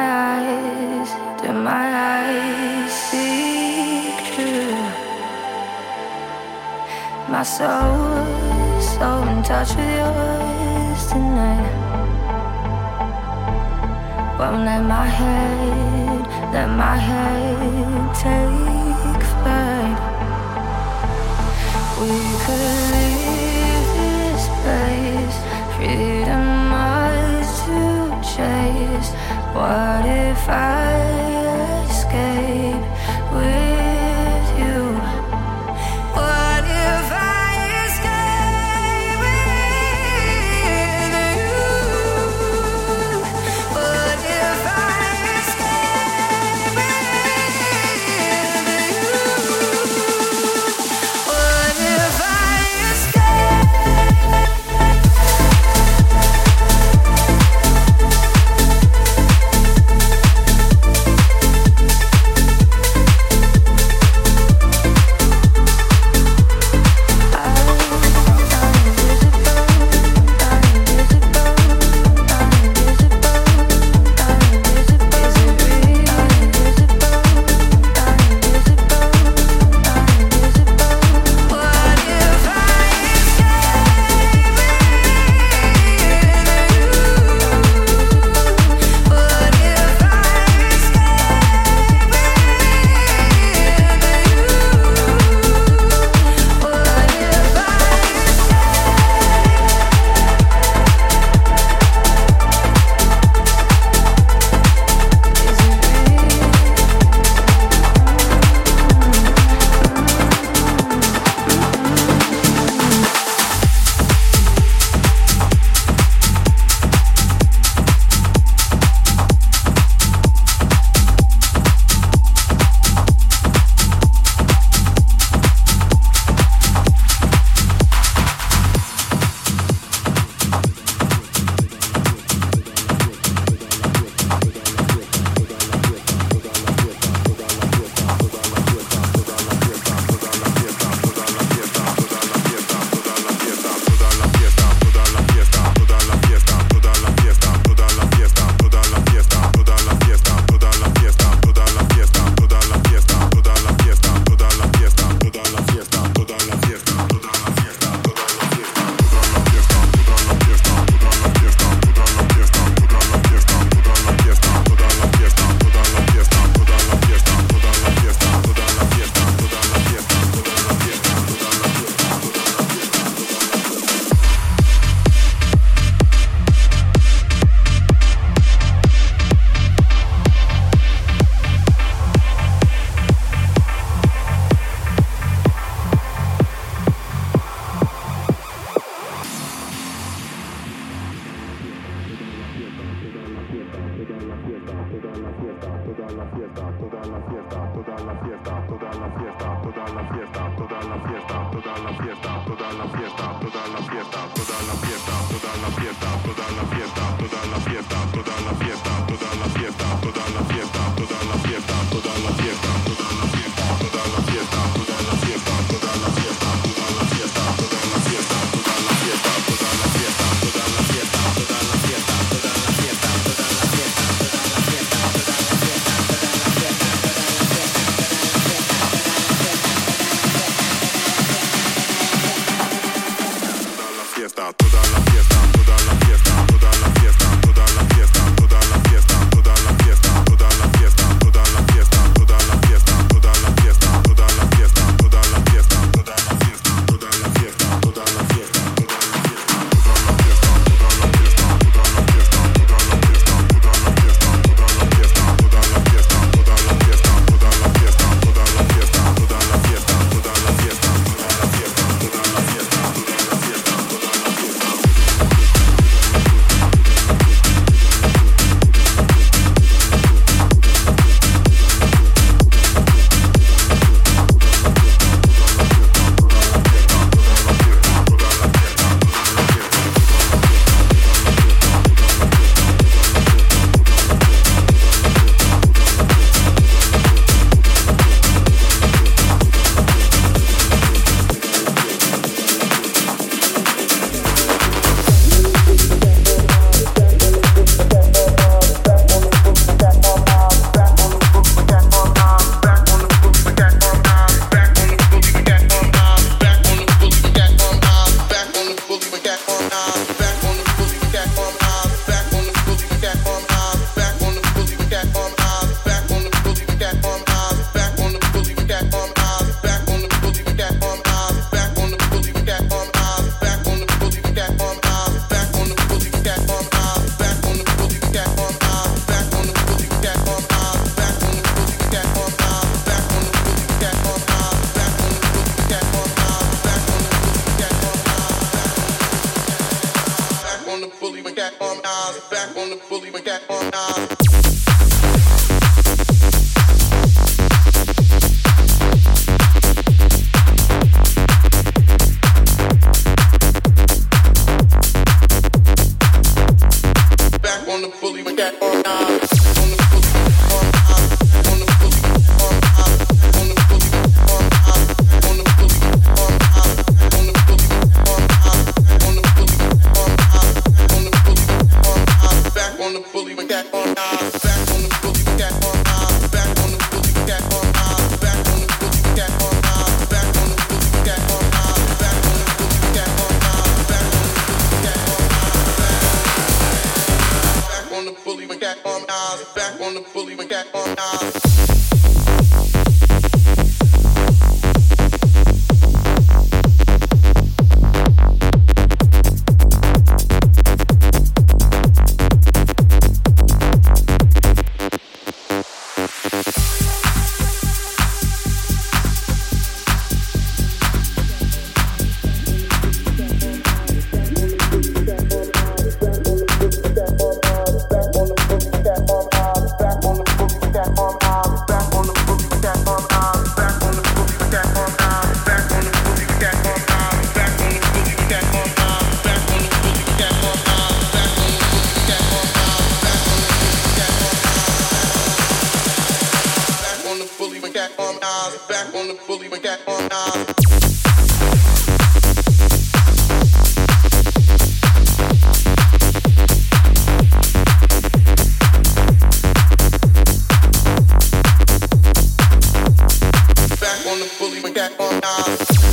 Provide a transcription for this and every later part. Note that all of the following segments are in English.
eyes, do my eyes see true? My soul, so in touch with yours tonight. Won't let my head, let my head take flight. We could leave this place, freedom much to chase. What if I escape with? on the bully when cat on eyes, back on the bully when cat on eyes. on the bully, with that on.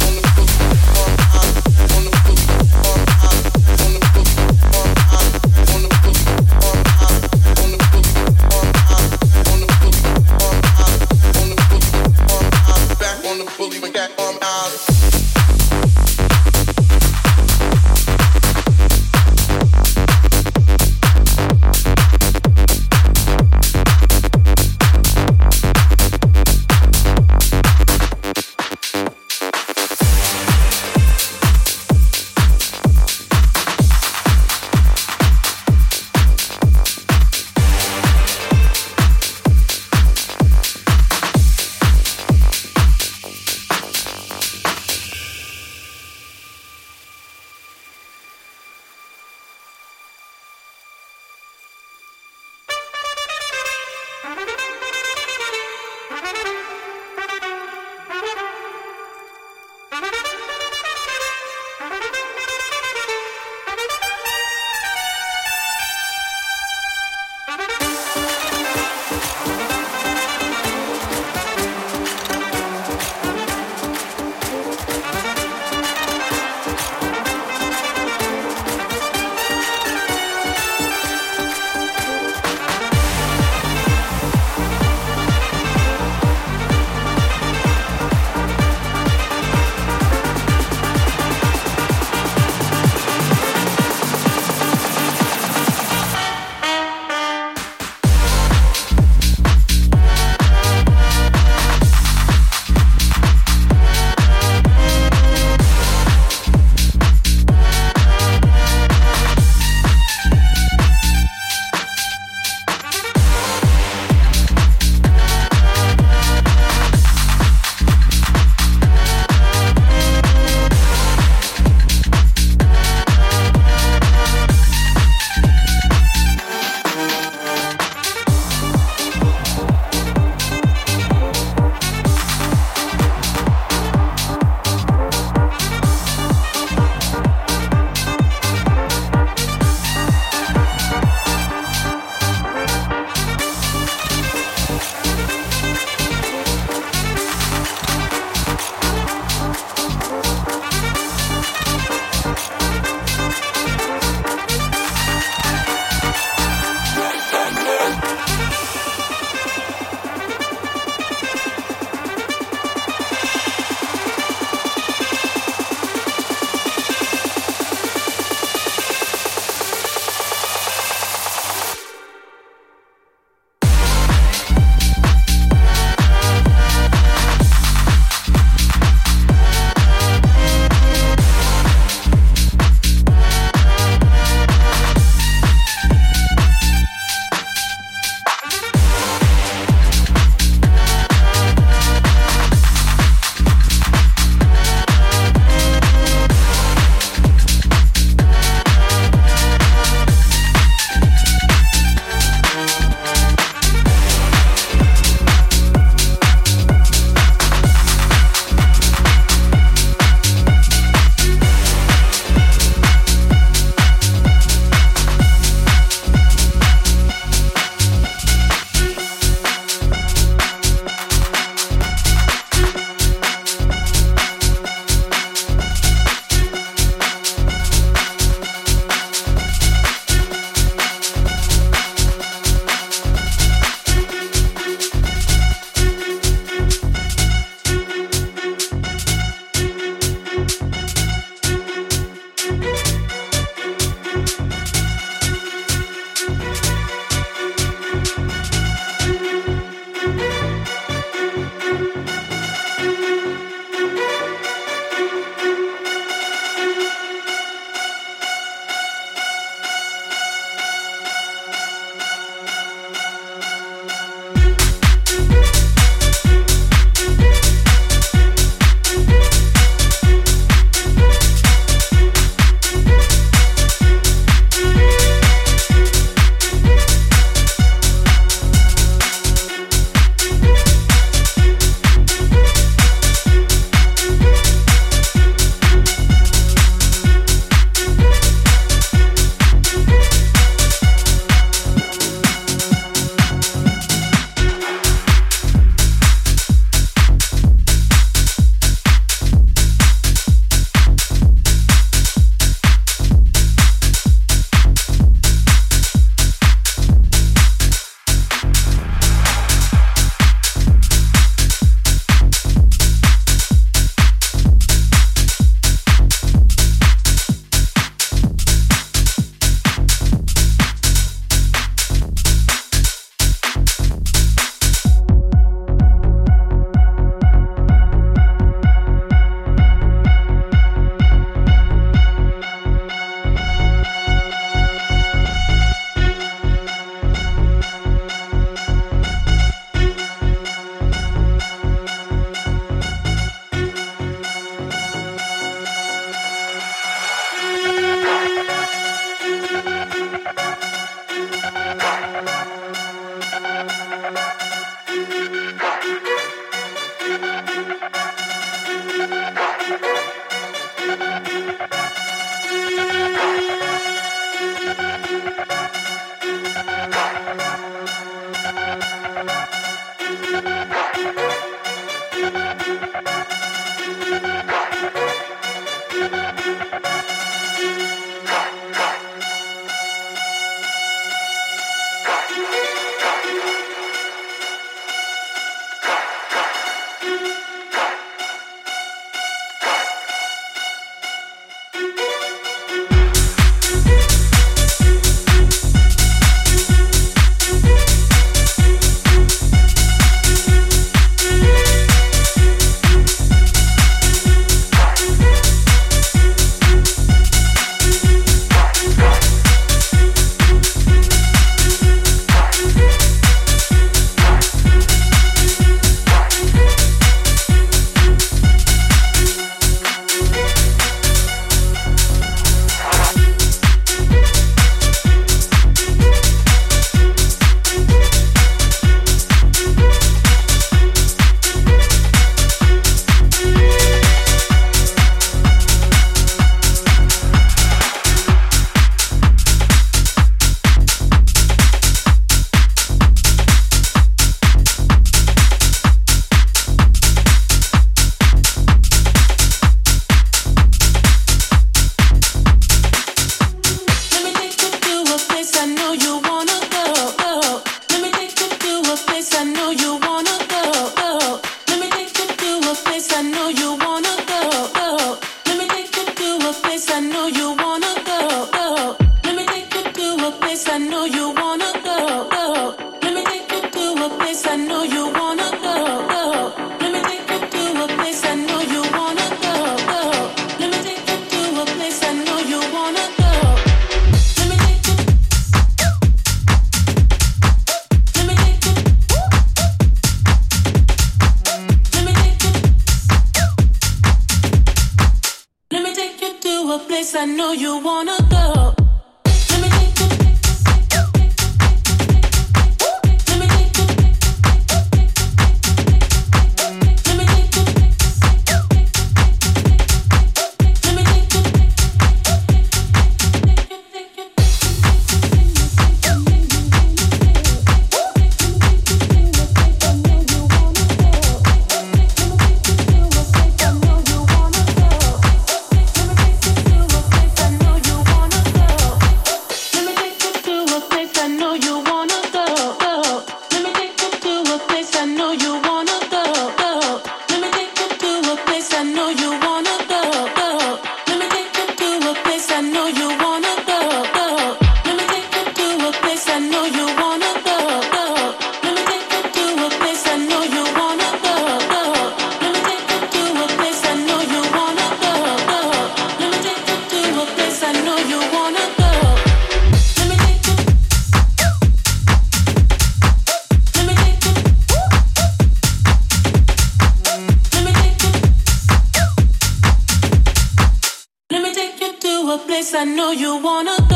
know you wanna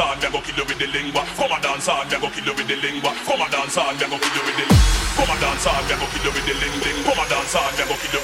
on, me go kill you with the lingua. Come and dance on, me go kill you with the lingua. Come and dance on, me go kill you with the. Come and dance on, me go kill you with the ling ling. Come and dance on, me go kill you.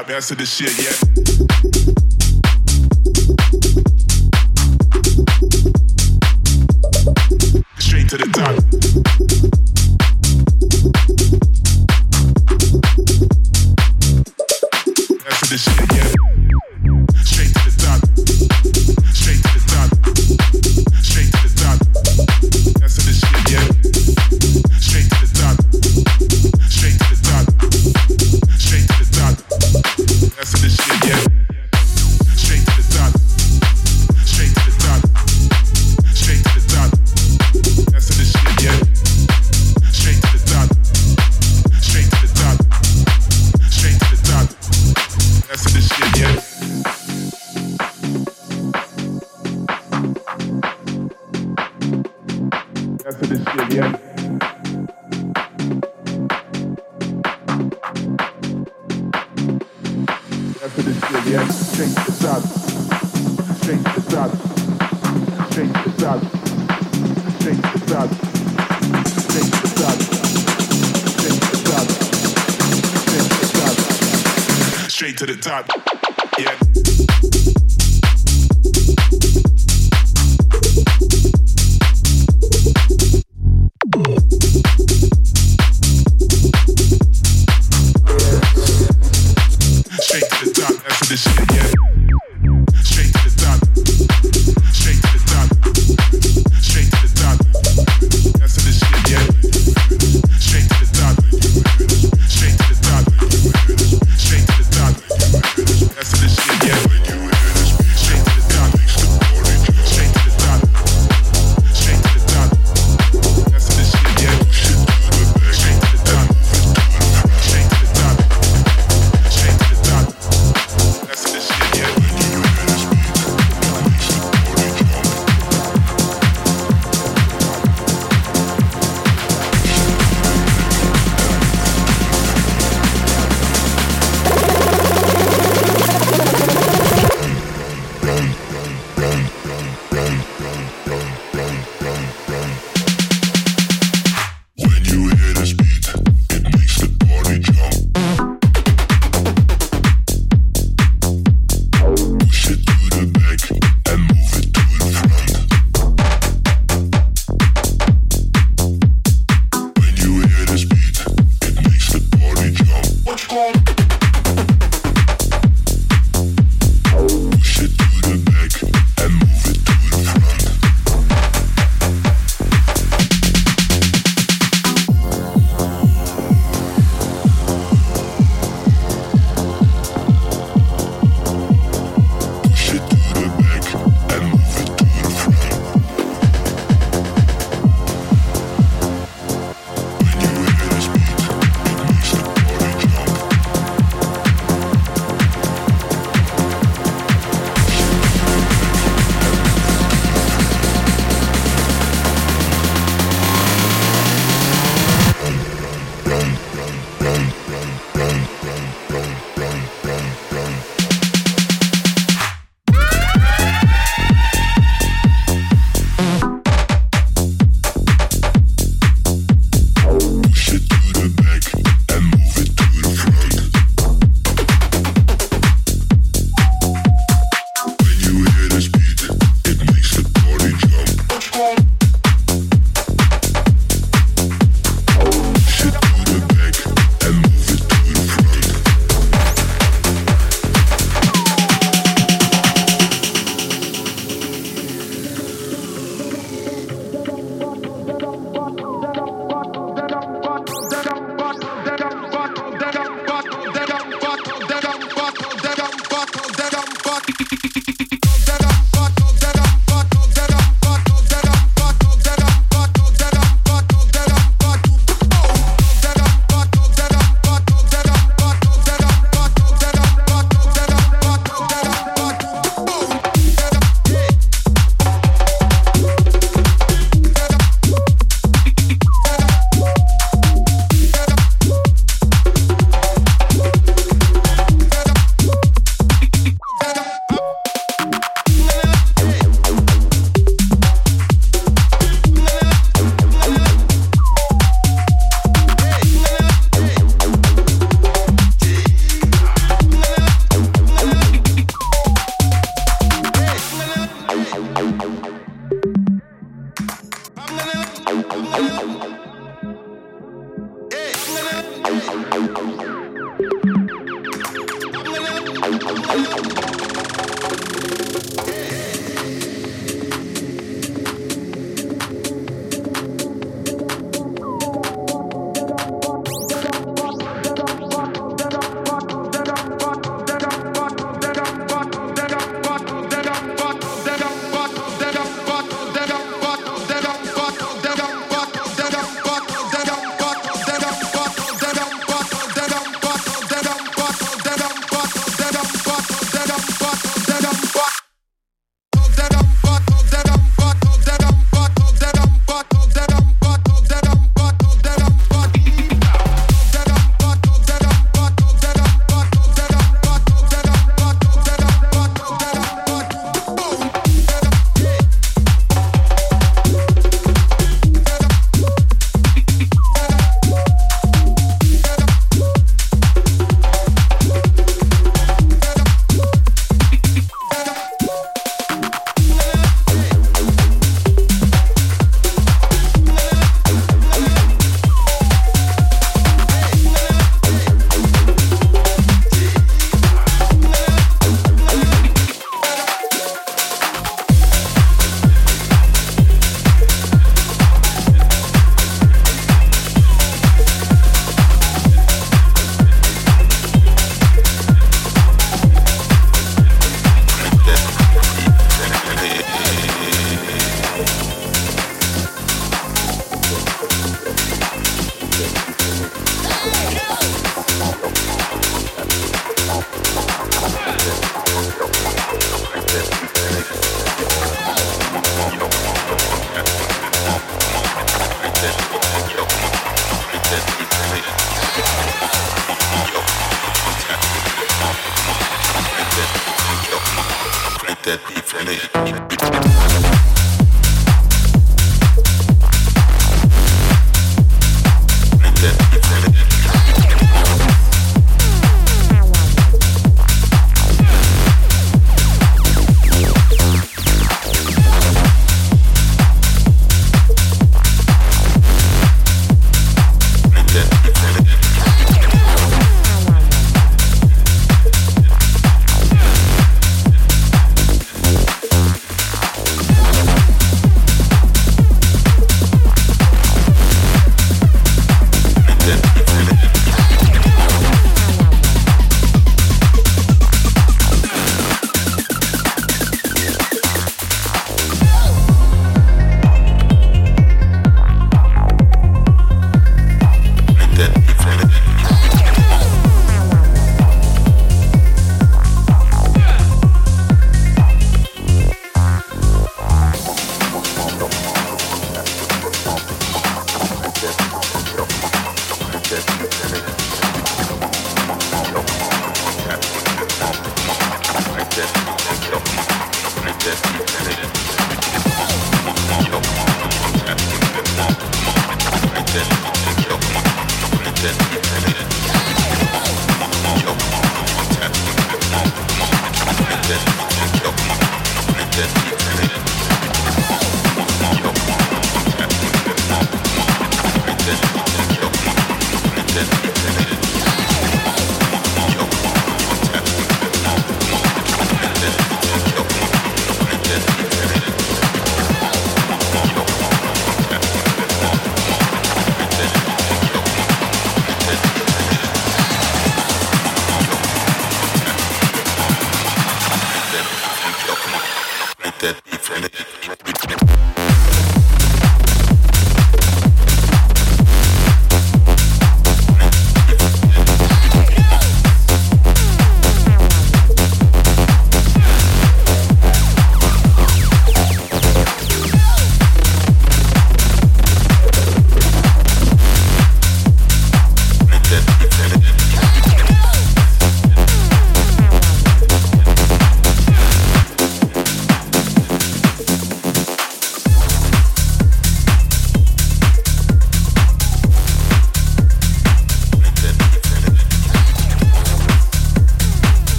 not mastered this shit yet.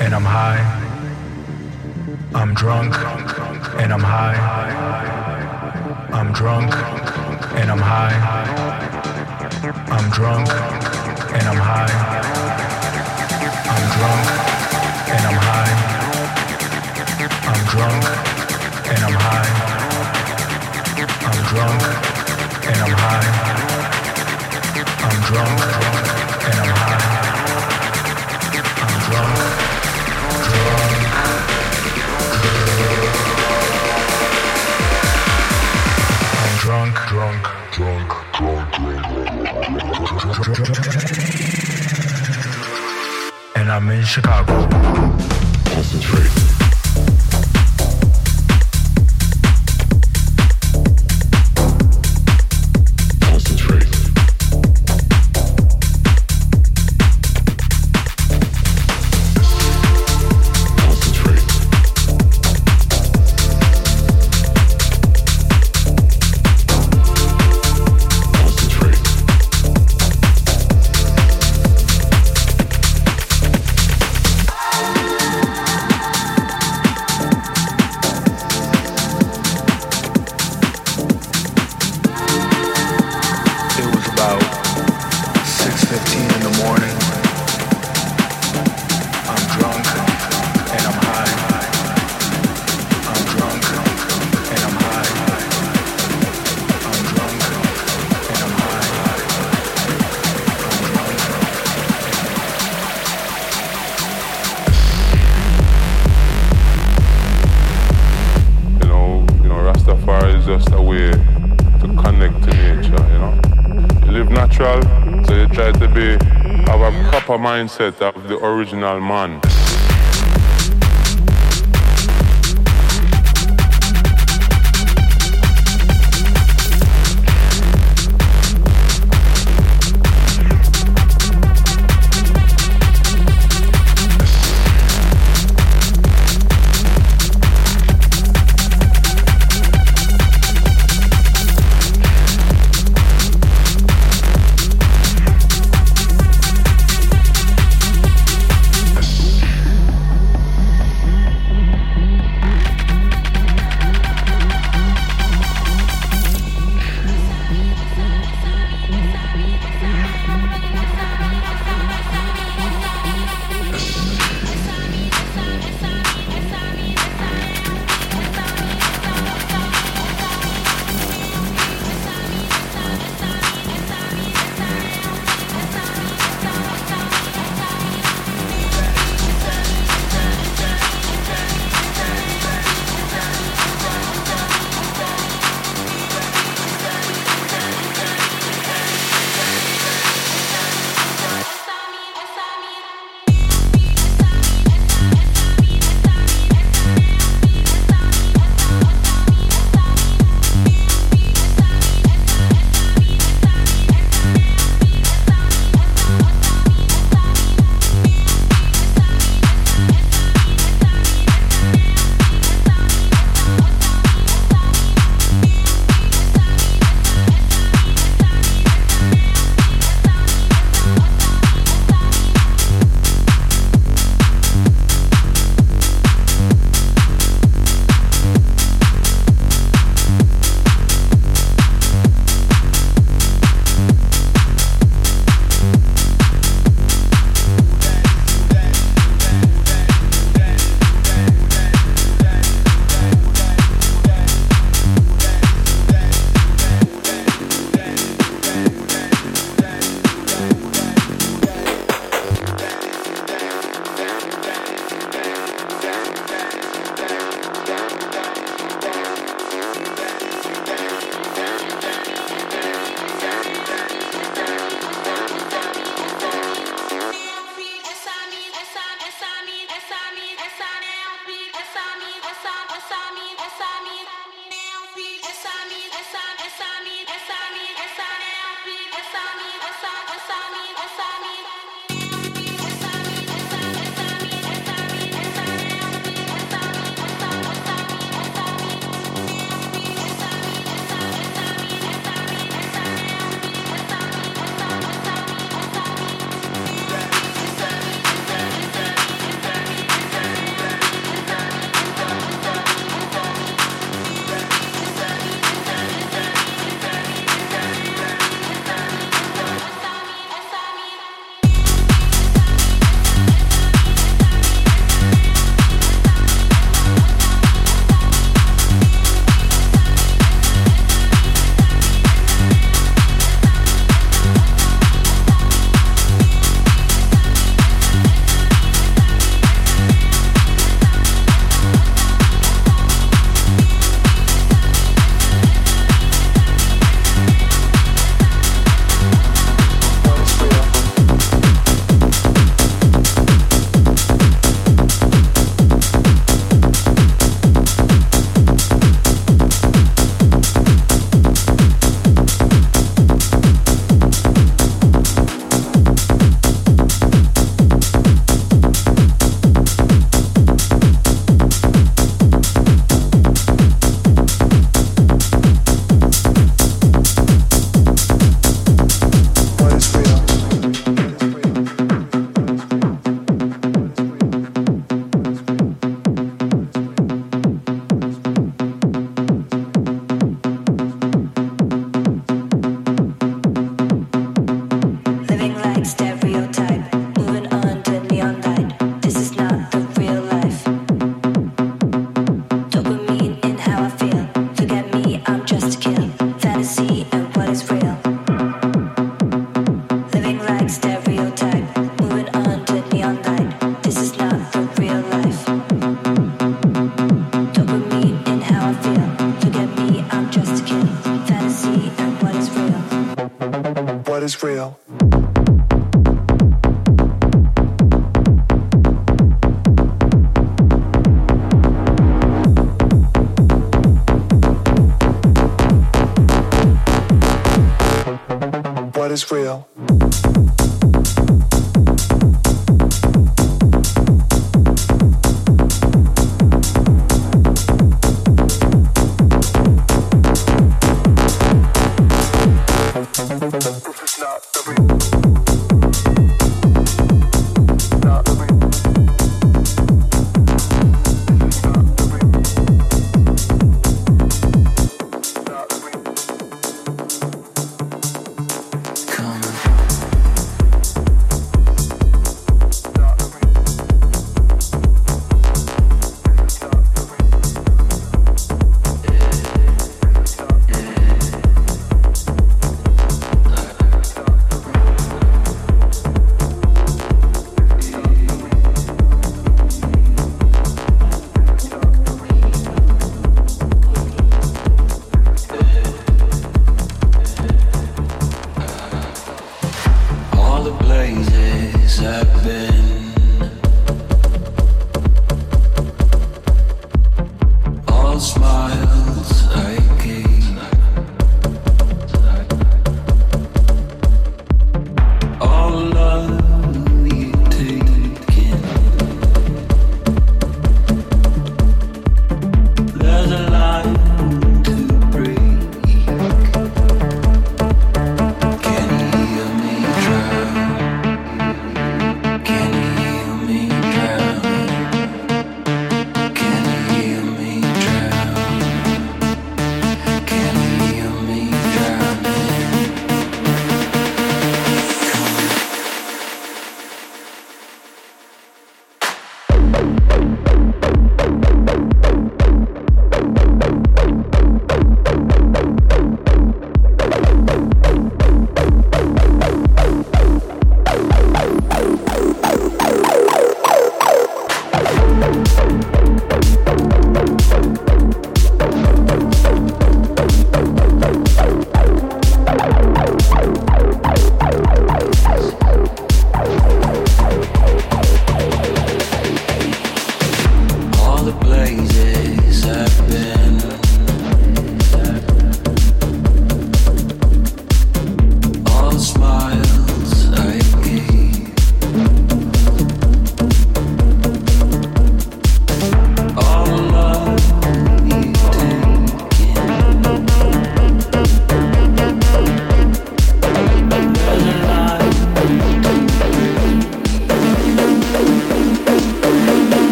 and I'm high. I'm drunk and I'm high. I'm drunk and I'm high. I'm drunk and I'm high. I'm drunk and I'm high. I'm drunk and I'm high. I'm drunk and I'm high. I'm drunk and I'm high. I'm in Chicago. Concentrate. Mindset of the original man.